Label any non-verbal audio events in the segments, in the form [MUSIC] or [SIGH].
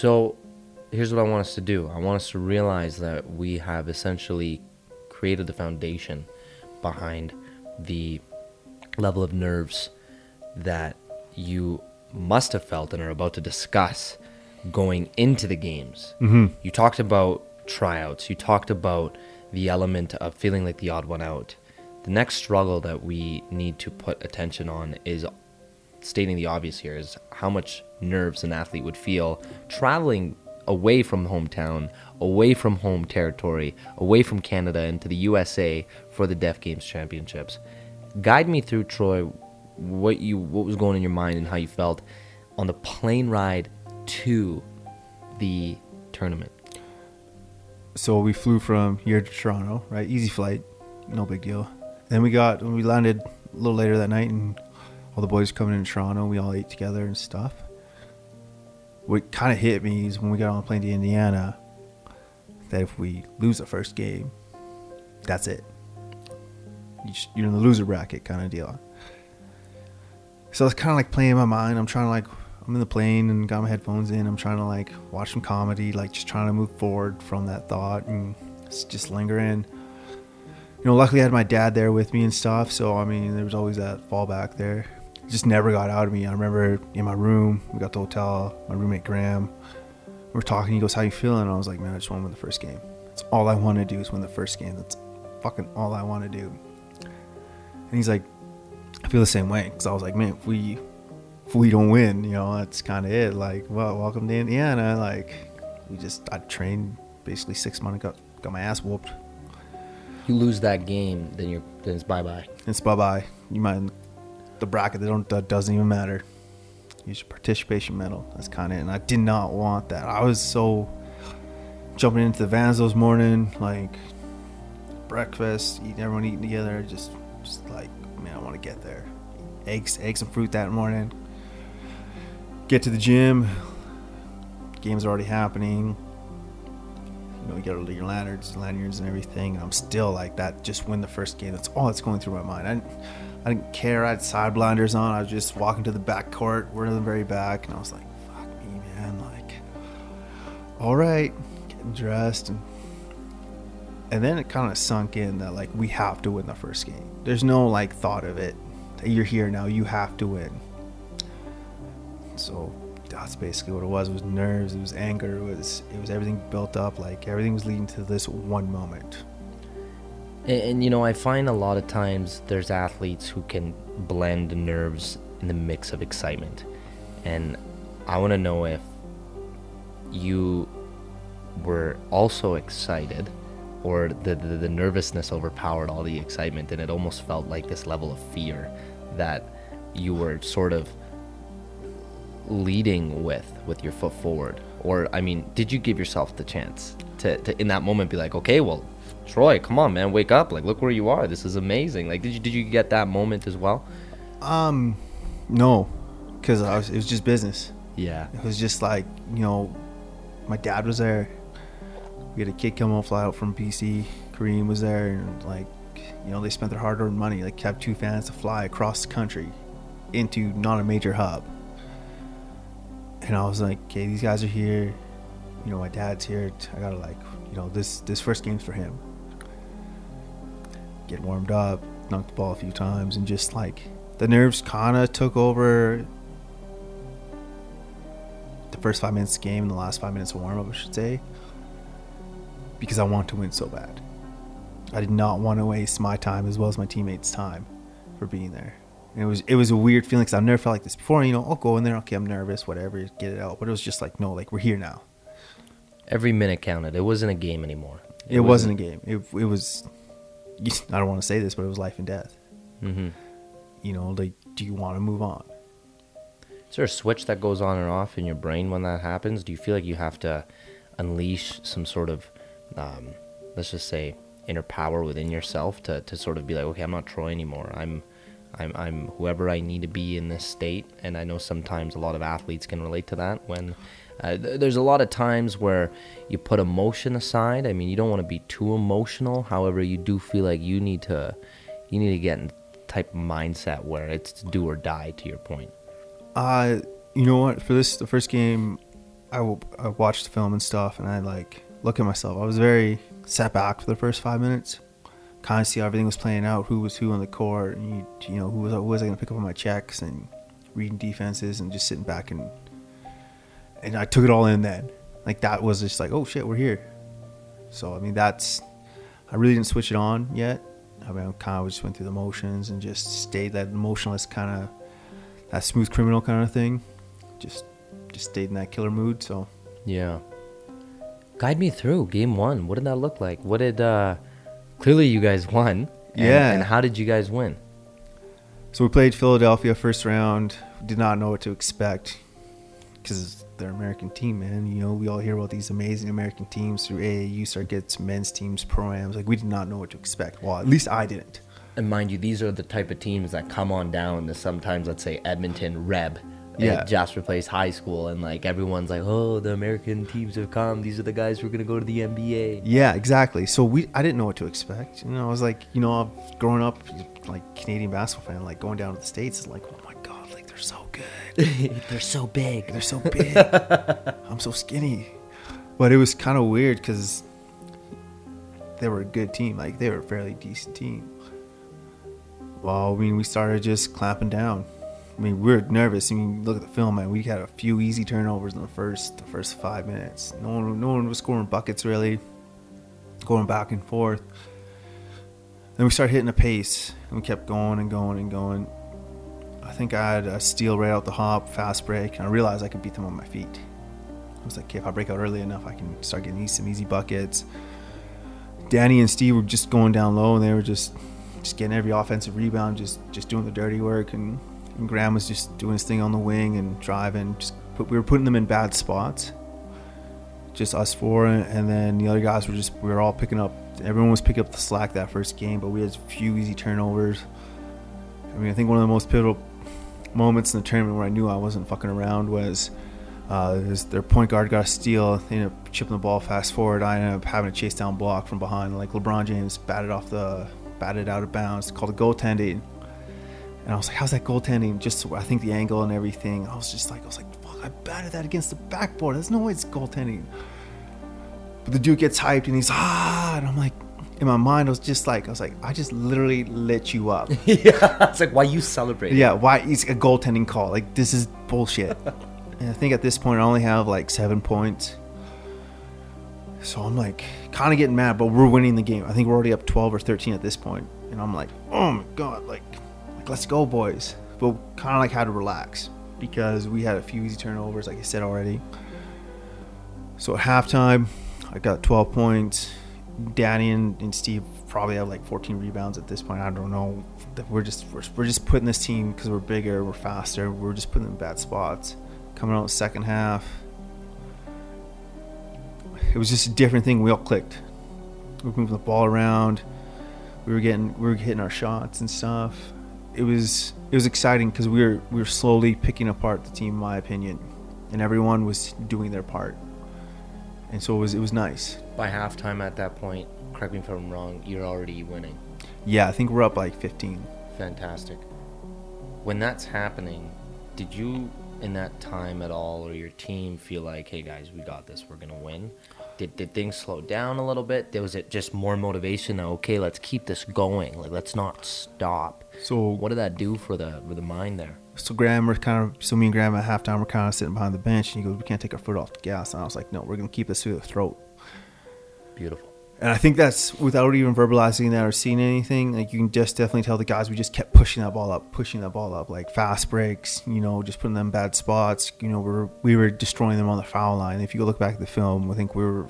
So here's what I want us to do I want us to realize that we have essentially created the foundation behind the level of nerves that you must have felt and are about to discuss going into the games. Mm-hmm. You talked about tryouts, you talked about the element of feeling like the odd one out. The next struggle that we need to put attention on is stating the obvious here is how much nerves an athlete would feel traveling away from hometown, away from home territory, away from Canada into the USA for the Deaf Games Championships. Guide me through Troy what you what was going in your mind and how you felt on the plane ride to the tournament. So we flew from here to Toronto, right? Easy flight, no big deal. Then we got when we landed a little later that night, and all the boys coming in Toronto. We all ate together and stuff. What kind of hit me is when we got on the plane to Indiana, that if we lose the first game, that's it. You're in the loser bracket kind of deal. So it's kind of like playing in my mind. I'm trying to like, I'm in the plane and got my headphones in. I'm trying to like watch some comedy, like just trying to move forward from that thought and just lingering. You know, luckily I had my dad there with me and stuff. So, I mean, there was always that fallback there. Just never got out of me. I remember in my room, we got the hotel, my roommate Graham, we are talking. He goes, How you feeling? And I was like, Man, I just want to win the first game. That's all I want to do is win the first game. That's fucking all I want to do. And he's like, I feel the same way because I was like, man, if we if we don't win, you know, that's kind of it. Like, well, welcome to Indiana. Like, we just I trained basically six months, got got my ass whooped. You lose that game, then you're then it's bye bye. It's bye bye. You might the bracket. They don't that doesn't even matter. Use your participation medal. That's kind of it. And I did not want that. I was so jumping into the vans those morning, like breakfast, eating everyone eating together, just just like man, I want to get there. Eggs, eggs and fruit that morning. Get to the gym. Games are already happening. You know, you got all your lanyards, lanyards and everything. And I'm still like that. Just win the first game. That's all that's going through my mind. I I didn't care. I had side blinders on. I was just walking to the back court. We're in the very back, and I was like, "Fuck me, man!" Like, all right, getting dressed and and then it kind of sunk in that like we have to win the first game. There's no like thought of it. You're here now. You have to win. So that's basically what it was. It was nerves. It was anger. It was it was everything built up. Like everything was leading to this one moment. And, and, you know, I find a lot of times there's athletes who can blend nerves in the mix of excitement, and I want to know if you were also excited or the, the, the nervousness overpowered all the excitement and it almost felt like this level of fear that you were sort of leading with with your foot forward. Or i mean did you give yourself the chance to, to in that moment be like okay well troy come on man wake up like look where you are this is amazing like did you did you get that moment as well Um, no, because I was it was just business. yeah It was just like you know, my dad was there. We had a kid come on fly out from BC. Kareem was there, and like, you know, they spent their hard-earned money. Like, have two fans to fly across the country into not a major hub. And I was like, okay, these guys are here. You know, my dad's here. I gotta like, you know, this this first game's for him. Get warmed up, knocked the ball a few times, and just like the nerves kind of took over the first five minutes of the game and the last five minutes of warm up, I should say, because I want to win so bad. I did not want to waste my time as well as my teammates' time for being there. And it was it was a weird feeling because I've never felt like this before. You know, I'll go in there, okay, I'm nervous, whatever, get it out. But it was just like, no, like we're here now. every minute counted it wasn't a game anymore It, wasn't, a game. It it was. I don't want to say this, but it was life and death. mm-hmm. You know, like, do you want to move on? Is there a switch that goes on and off in your brain when that happens? Do you feel like you have to unleash some sort of, um, let's just say, inner power within yourself to, to sort of be like, okay, I'm not Troy anymore. I'm, I'm, I'm whoever I need to be in this state. And I know sometimes a lot of athletes can relate to that when. Uh, th- there's a lot of times where you put emotion aside. I mean, you don't want to be too emotional. However, you do feel like you need to, you need to get in type of mindset where it's do or die. To your point. Uh, you know what? For this, the first game, I, w- I watched the film and stuff, and I like look at myself. I was very set back for the first five minutes, kind of see how everything was playing out, who was who on the court, and you, you know who was who was I going to pick up on my checks and reading defenses and just sitting back and and I took it all in then. Like that was just like, oh shit, we're here. So I mean, that's I really didn't switch it on yet. I mean, I kind of just went through the motions and just stayed that emotionless kind of that smooth criminal kind of thing. Just just stayed in that killer mood. So Yeah. Guide me through game one. What did that look like? What did uh clearly you guys won. And, Yeah. And how did you guys win? So we played Philadelphia first round. Did not know what to expect because they're American team, man. You know, we all hear about these amazing American teams through AAU circuits, men's teams, pro-ams. Like we did not know what to expect. Well, at least I didn't. And mind you, these are the type of teams that come on down to sometimes, let's say, Edmonton Reb Yeah. at Jasper Place High School, and like everyone's like, "Oh, the American teams have come. These are the guys who are gonna go to the NBA." Yeah, exactly. So we, I didn't know what to expect. You know, I was like, you know, growing up, like Canadian basketball fan, like going down to the states is like, oh my god, like they're so good. [LAUGHS] They're so big. They're so big. [LAUGHS] I'm so skinny. But it was kind of weird because they were a good team. Like they were a fairly decent team. Well, I mean, we started just clamping down. I mean, we were nervous. I mean, look at the film, man. We had a few easy turnovers in the first the first five minutes. No one, no one was scoring buckets really, going back and forth. Then we started hitting a pace, and we kept going and going and going. I think I had a steal right out the hop, fast break, and I realized I could beat them on my feet. I was like, okay, if I break out early enough, I can start getting these some easy buckets. Danny and Steve were just going down low, and they were just just getting every offensive rebound, just just doing the dirty work, and, and Graham was just doing his thing on the wing and driving. Just put, we were putting them in bad spots. Just us four, and then the other guys were just we were all picking up. Everyone was picking up the slack that first game, but we had a few easy turnovers. I mean, I think one of the most pivotal moments in the tournament where I knew I wasn't fucking around was uh, their point guard got a steal. They ended up chipping the ball fast forward. I ended up having a chase down block from behind. Like LeBron James batted off the batted out of bounds, called a goaltending. And I was like, "How's that goaltending?" Just I think the angle and everything. I was just like, I was like, "Fuck!" I batted that against the backboard. There's no way it's goaltending. But the dude gets hyped and he's ah, and I'm like, in my mind, I was just like, I was like, I just literally lit you up. [LAUGHS] yeah, it's like why you celebrate? Yeah, why it's a goaltending call? Like this is bullshit. [LAUGHS] and I think at this point I only have like seven points. So I'm like kind of getting mad, but we're winning the game. I think we're already up 12 or 13 at this point. point, and I'm like, oh my god, like, like let's go, boys. But kind of like had to relax because we had a few easy turnovers, like I said already. So at halftime, I got 12 points. Danny and, and Steve probably have like 14 rebounds at this point. I don't know. We're just we're, we're just putting this team because we're bigger, we're faster. We're just putting them in bad spots. Coming out second half, it was just a different thing. We all clicked. We were moving the ball around. We were getting we were hitting our shots and stuff. It was it was exciting because we were we were slowly picking apart the team, in my opinion, and everyone was doing their part. And so it was it was nice. By halftime at that point, correct me if I'm wrong, you're already winning. Yeah, I think we're up like 15. Fantastic. When that's happening, did you in that time at all or your team feel like, hey guys, we got this, we're gonna win? Did, did things slow down a little bit? Was it just more motivation? That, okay, let's keep this going. Like let's not stop. So What did that do for the for the mind there? So Graham, we're kind of so me and Graham at halftime, we're kind of sitting behind the bench, and he goes, "We can't take our foot off the gas." And I was like, "No, we're gonna keep this through the throat." Beautiful. And I think that's without even verbalizing that or seeing anything. Like you can just definitely tell the guys we just kept pushing that ball up, pushing that ball up, like fast breaks. You know, just putting them in bad spots. You know, we were we were destroying them on the foul line. If you go look back at the film, I think we were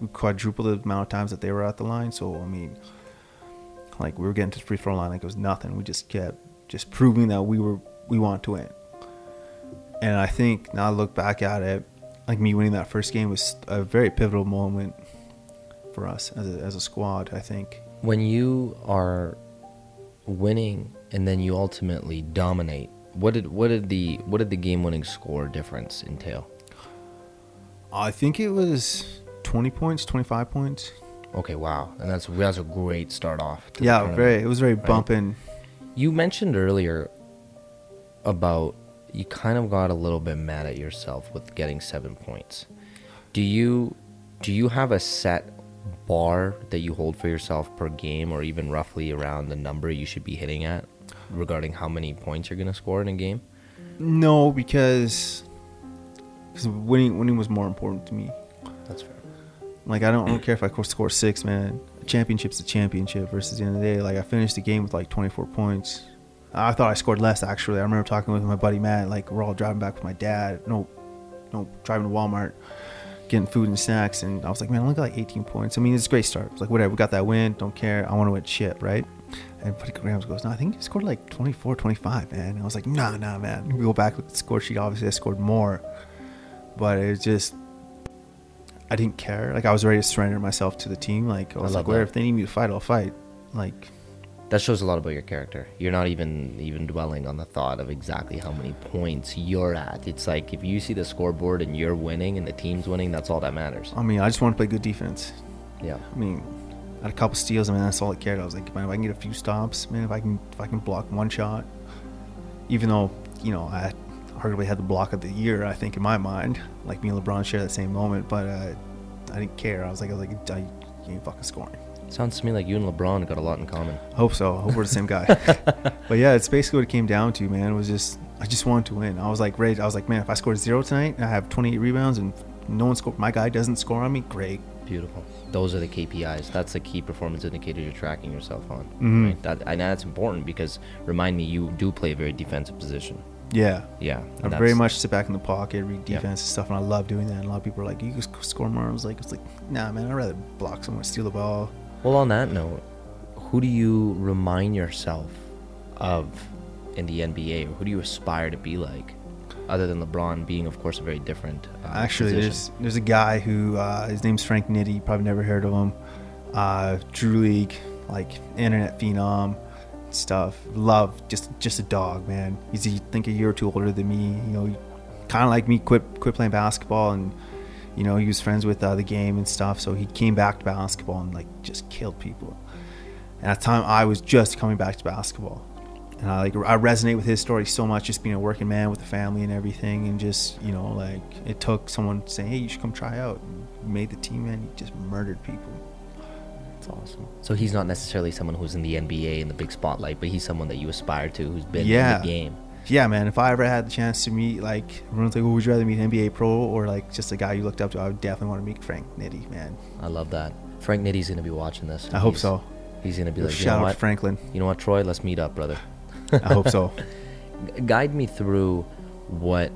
we quadrupled the amount of times that they were at the line. So I mean, like we were getting to the free throw line like it was nothing. We just kept just proving that we were we want to win. And I think now I look back at it, like me winning that first game was a very pivotal moment for us as a, as a squad. I think. When you are winning and then you ultimately dominate, what did what did the what did the game winning score difference entail? I think it was twenty points, twenty five points. Okay, wow, and that's that's a great start off. to Yeah, very. It was very right? bumping. You mentioned earlier about you kind of got a little bit mad at yourself with getting seven points. Do you do you have a set bar that you hold for yourself per game, or even roughly around the number you should be hitting at regarding how many points you're gonna score in a game? No, because because winning winning was more important to me. That's fair. Like I don't, I don't care if I score six, man. A championship's a championship. Versus the end of the day, like I finished the game with like 24 points. I thought I scored less actually. I remember talking with my buddy Matt. Like we're all driving back with my dad. No, no, driving to Walmart, getting food and snacks, and I was like, man, I only got like 18 points. I mean, it's a great start. It's like whatever, we got that win. Don't care. I want to win shit, right? And Buddy Grams goes, no, I think you scored like 24, 25, man. And I was like, nah, nah, man. We go back with the score sheet. Obviously, I scored more, but it was just I didn't care. Like I was ready to surrender myself to the team. Like I was love like, where if they need me to fight, I'll fight. Like That shows a lot about your character. You're not even even dwelling on the thought of exactly how many points you're at. It's like if you see the scoreboard and you're winning and the team's winning, that's all that matters. I mean, I just want to play good defense. Yeah. I mean, I had a couple steals. I mean, that's all I cared. I was like, man, if I can get a few stops, man, if I can if I can block one shot, even though you know I arguably had the block of the year, I think in my mind, like me and LeBron share that same moment, but uh, I didn't care. I was like, I was like, I, you ain't fucking scoring. Sounds to me like you and LeBron got a lot in common. Hope so. I hope we're the same guy. [LAUGHS] but yeah, it's basically what it came down to, man. It was just I just wanted to win. I was like ready. I was like, man, if I scored zero tonight, and I have 28 rebounds, and no one scored. My guy doesn't score on me. Great. Beautiful. Those are the KPIs. That's the key performance indicator you're tracking yourself on. Mhm. Right? That, and that's important because remind me, you do play a very defensive position. Yeah. Yeah. I very much sit back in the pocket, read Yeah. defense and stuff, and I love doing that. And a lot of people are like, "You can score more." I was like, "It's like, nah, man. I'd rather block someone, steal the ball." Well, on that note, who do you remind yourself of in the NBA, or who do you aspire to be like, other than LeBron being, of course, a very different. Uh, Actually, position? there's there's a guy who uh, his name's Frank Nitty. You probably never heard of him. Uh, Drew League, like internet phenom, stuff. Love, just just a dog, man. He's I think a year or two older than me. You know, kind of like me. Quit quit playing basketball, and you know he was friends with uh, the game and stuff. So he came back to basketball and like just killed people. And at the time, I was just coming back to basketball and I like I resonate with his story so much, just being a working man with a family and everything, and just you know like it took someone saying, "Hey, you should come try out." And he made the team, and he just murdered people. That's awesome. So he's not necessarily someone who's in the NBA in the big spotlight, but he's someone that you aspire to, who's been Yeah. in the game. Yeah, man. If I ever had the chance to meet like everyone's like, "Oh, would you rather meet an NBA pro or like just a guy you looked up to?" I would definitely want to meet Frank Nitty, man. I love that. Frank Nitty's gonna be watching this. I hope He's- so. He's gonna be like, Shout out to? Franklin. You know what, Troy? Let's meet up, brother. [LAUGHS] I hope so. Guide me through what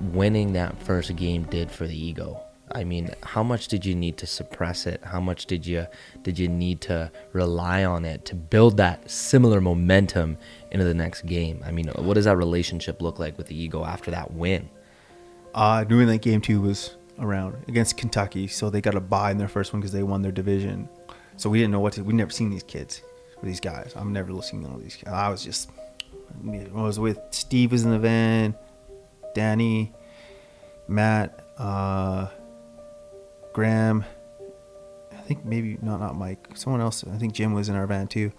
winning that first game did for the ego. I mean, how much did you need to suppress it? How much did you did you need to rely on it to build that similar momentum into the next game? I mean, what does that relationship look like with the ego after that win? Uh, doing that game two was around against Kentucky, so they got a bye in their first one because they won their division. So we didn't know what to. We never seen these kids, or these guys. I'm never to all these. I was just. I was with Steve was in the van, Danny, Matt, uh, Graham. I think maybe not not Mike. Someone else. I think Jim was in our van too.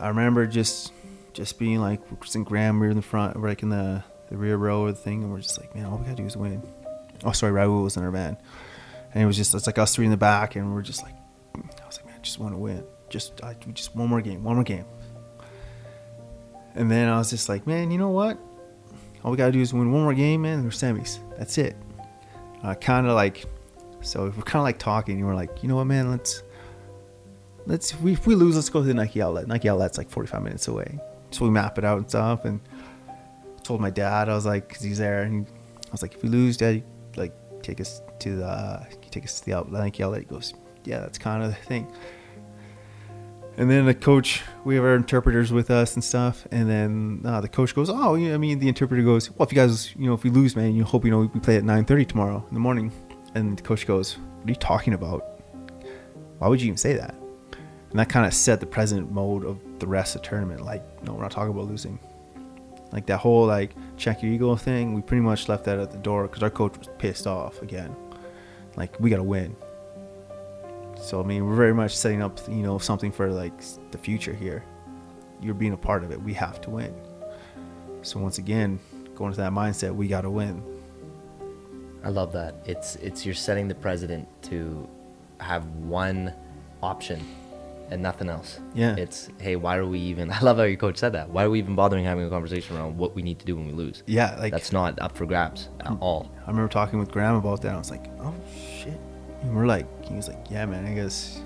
I remember just just being like, and Graham, we were in the front, we're like in the, the rear row of the thing, and we're just like, man, all we gotta do is win. Oh, sorry, Raul was in our van, and it was just it's like us three in the back, and we're just like, I was like, man, I just want to win, just I just one more game, one more game. And then I was just like, man, you know what? All we gotta do is win one more game, man. and We're semis. That's it. Uh, kind of like, so if we're kind of like talking, and we're like, you know what, man? Let's let's if we, if we lose, let's go to the Nike outlet. Nike outlet's like 45 minutes away. So we map it out and stuff. And I told my dad, I was like, cause he's there, and I was like, if we lose, dad, like take us to the take us to the outlet, Nike outlet. He goes, yeah, that's kind of the thing. And then the coach, we have our interpreters with us and stuff. And then uh, the coach goes, "Oh, yeah, I mean, the interpreter goes, well, if you guys, you know, if we lose, man, you hope you know we play at 9:30 tomorrow in the morning." And the coach goes, "What are you talking about? Why would you even say that?" And that kind of set the present mode of the rest of the tournament. Like, no, we're not talking about losing. Like that whole like check your ego thing, we pretty much left that at the door because our coach was pissed off again. Like we got to win. So I mean, we're very much setting up, you know, something for like the future here. You're being a part of it. We have to win. So once again, going to that mindset, we got to win. I love that. It's it's you're setting the president to have one option and nothing else. Yeah. It's hey, why are we even? [LAUGHS] I love how your coach said that. Why are we even bothering having a conversation around what we need to do when we lose? Yeah, like That's not up for grabs at hmm. all. I remember talking with Graham about that. I was like, oh shit. And we're like, he was like, yeah, man. I guess,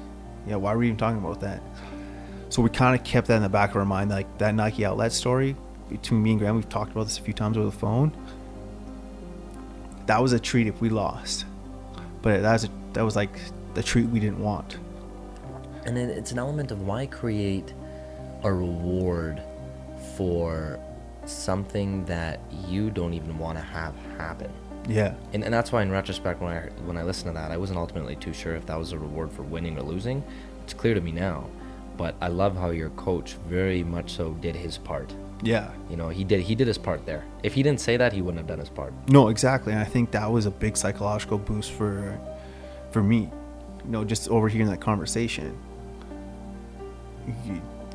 yeah. Why are we even talking about that? So we kind of kept that in the back of our mind, like that Nike outlet story between me and Graham. We've talked about this a few times over the phone. That was a treat if we lost, but that was a, that was like the treat we didn't want. And it, it's an element of why create a reward for something that you don't even want to have happen. Yeah, And, and that's why, in retrospect, when I when I listened to that, I wasn't ultimately too sure if that was a reward for winning or losing. It's clear to me now, but I love how your coach very much so did his part. Yeah. You know, he did he did his part there. If he didn't say that, he wouldn't have done his part. No, exactly. And I think that was a big psychological boost for for me. You know, just overhearing that conversation.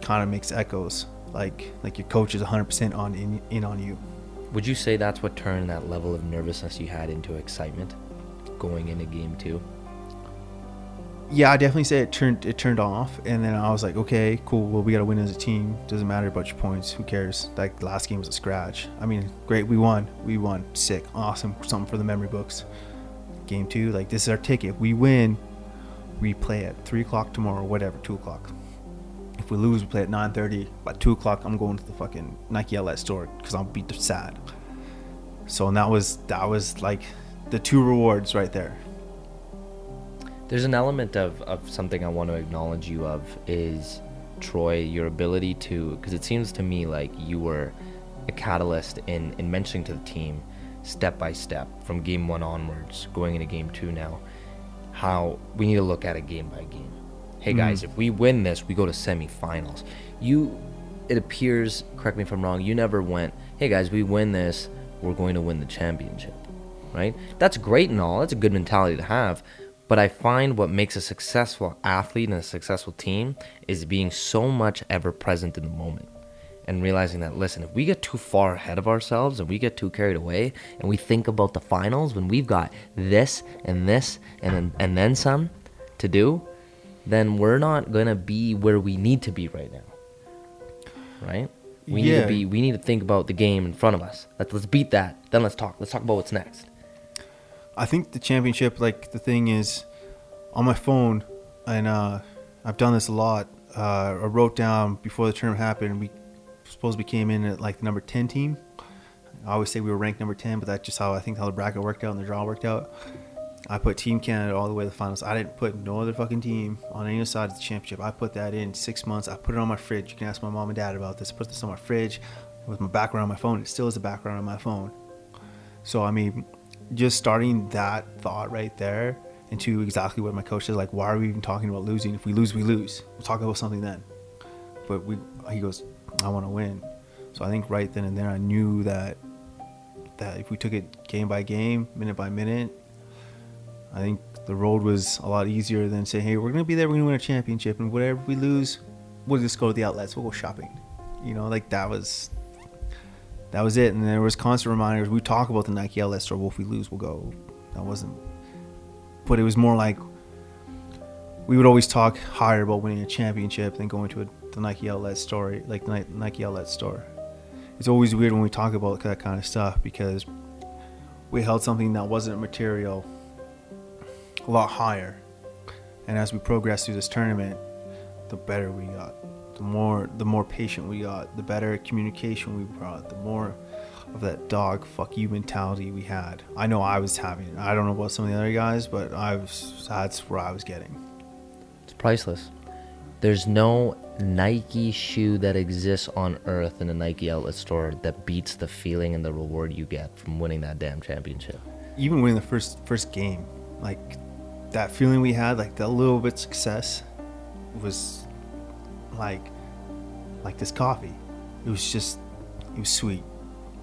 kind of makes echoes like like your coach is 100% on in, in on you. Would you say that's what turned that level of nervousness you had into excitement going into game two? Yeah, I definitely say it turned it turned off and then I was like, okay, cool. Well, we got to win as a team. Doesn't matter about your points. Who cares? Like last game was a scratch. I mean, great, we won. We won. Sick. Awesome. Something for the memory books. Game 2, like this is our ticket. We win, we play at 3 o'clock tomorrow, whatever, 2 o'clock. If we lose, we play at 9.30. By 2 o'clock, I'm going to the fucking Nike outlet store because I'll be sad. So and that was, that was like the two rewards right there. There's an element of, of something I want to acknowledge you of is Troy, your ability to, because it seems to me like you were a catalyst in, in mentioning to the team step by step from game one onwards, going into game two now, how we need to look at it game by game. Hey mm-hmm. guys, if we win this, we go to semifinals. You, it appears, correct me if I'm wrong, you never went, hey guys, we win this, we're going to win the championship, right? That's great and all. That's a good mentality to have. But I find what makes a successful athlete and a successful team is being so much ever present in the moment and realizing that, listen, if we get too far ahead of ourselves and we get too carried away and we think about the finals when we've got this and this and then, and then some to do, then we're not going to be where we need to be right now. Right? We need to be we need to think about the game in front of us. Let's let's beat that. Then let's talk. Let's talk about what's next. I think the championship, like the thing is, on my phone, and uh, I've done this a lot. Uh, I wrote down before the tournament happened. We suppose we came in at like the number ten team. I always say we were ranked number ten, but that's just how I think how the bracket worked out and the draw worked out. I put Team Canada all the way to the finals. I didn't put no other fucking team on any side of the championship. I put that in six months. I put it on my fridge. You can ask my mom and dad about this. I put this on my fridge with my background on my phone. It still is the background on my phone. So I mean, just starting that thought right there into exactly what my coach says, like, why are we even talking about losing? If we lose, we lose. We'll talk about something then. But we, he goes, I want to win. So I think right then and there, I knew that that if we took it game by game, minute by minute, I think the road was a lot easier than saying, hey, we're gonna be there, we're gonna win a championship, and whatever we lose, we'll just go to the outlets, we'll go shopping. You know, like that was that was it. And there was constant reminders. We talk about the Nike outlet store. If we lose, we'll go. That wasn't. But it was more like we would always talk higher about winning a championship than going to a, the Nike outlet store, like the Nike outlet store. It's always weird when we talk about that kind of stuff because we held something that wasn't material a lot higher. And as we progressed through this tournament, the better we got. The more the more patient we got, the better communication we brought, the more of that dog fuck you mentality we had. I know I was having it. I don't know about some of the other guys, but I was that's where I was getting. It's priceless. There's no Nike shoe that exists on earth in a Nike outlet store that beats the feeling and the reward you get from winning that damn championship. Even winning the first first game, like that feeling we had, like that little bit success was like like this coffee. It was just it was sweet.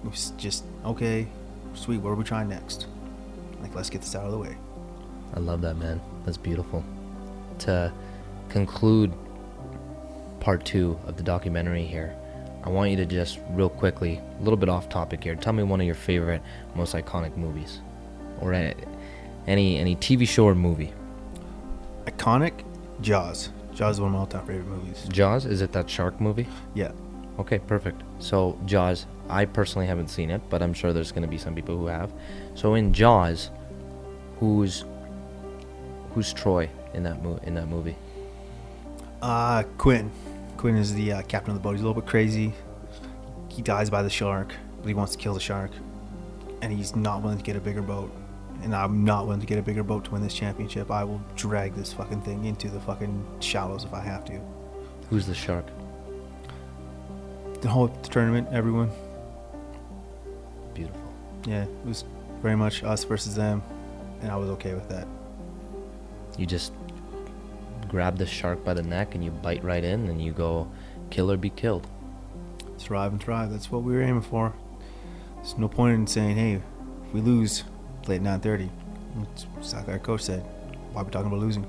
It was just okay, sweet. What are we trying next? Like let's get this out of the way. I love that, man. That's beautiful. To conclude part two of the documentary here, I want you to just real quickly, a little bit off topic here. Tell me one of your favorite, most iconic movies, or any any TV show or movie. Iconic, Jaws. Jaws is one of my all-time favorite movies. Jaws is it that shark movie? Yeah. Okay, perfect. So Jaws, I personally haven't seen it, but I'm sure there's going to be some people who have. So in Jaws, who's who's Troy in that mo- in that movie? Uh, Quint. Quint is the uh, captain of the boat. He's a little bit crazy. He dies by the shark, but he wants to kill the shark, and he's not willing to get a bigger boat. And I'm not willing to get a bigger boat to win this championship. I will drag this fucking thing into the fucking shallows if I have to. Who's the shark? The whole tournament, everyone. Beautiful. Yeah, it was very much us versus them, and I was okay with that. You just grab the shark by the neck and you bite right in, and you go, kill or be killed. Survive and thrive. That's what we were aiming for. There's no point in saying, "Hey, if we lose, at 9:30." It's like our coach said. Why are we talking about losing?